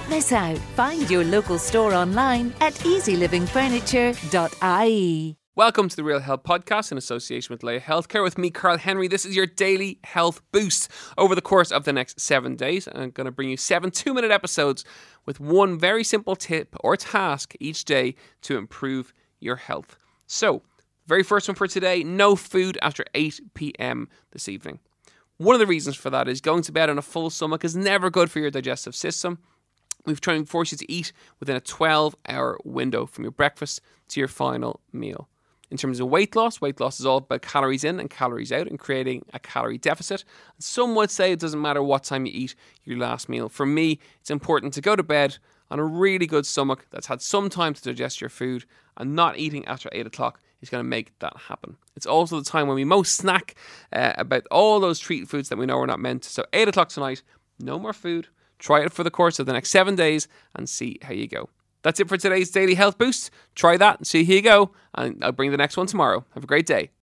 Don't miss out. Find your local store online at easylivingfurniture.ie. Welcome to the Real Health Podcast in association with Laya Healthcare. With me, Karl Henry. This is your daily health boost over the course of the next seven days. I'm going to bring you seven two minute episodes with one very simple tip or task each day to improve your health. So, very first one for today no food after 8 p.m. this evening. One of the reasons for that is going to bed on a full stomach is never good for your digestive system. We've tried to force you to eat within a 12 hour window from your breakfast to your final meal. In terms of weight loss, weight loss is all about calories in and calories out and creating a calorie deficit. Some would say it doesn't matter what time you eat your last meal. For me, it's important to go to bed on a really good stomach that's had some time to digest your food and not eating after 8 o'clock is going to make that happen. It's also the time when we most snack uh, about all those treat foods that we know we're not meant to. So, 8 o'clock tonight, no more food. Try it for the course of the next seven days and see how you go. That's it for today's Daily Health Boost. Try that and see how you go. And I'll bring the next one tomorrow. Have a great day.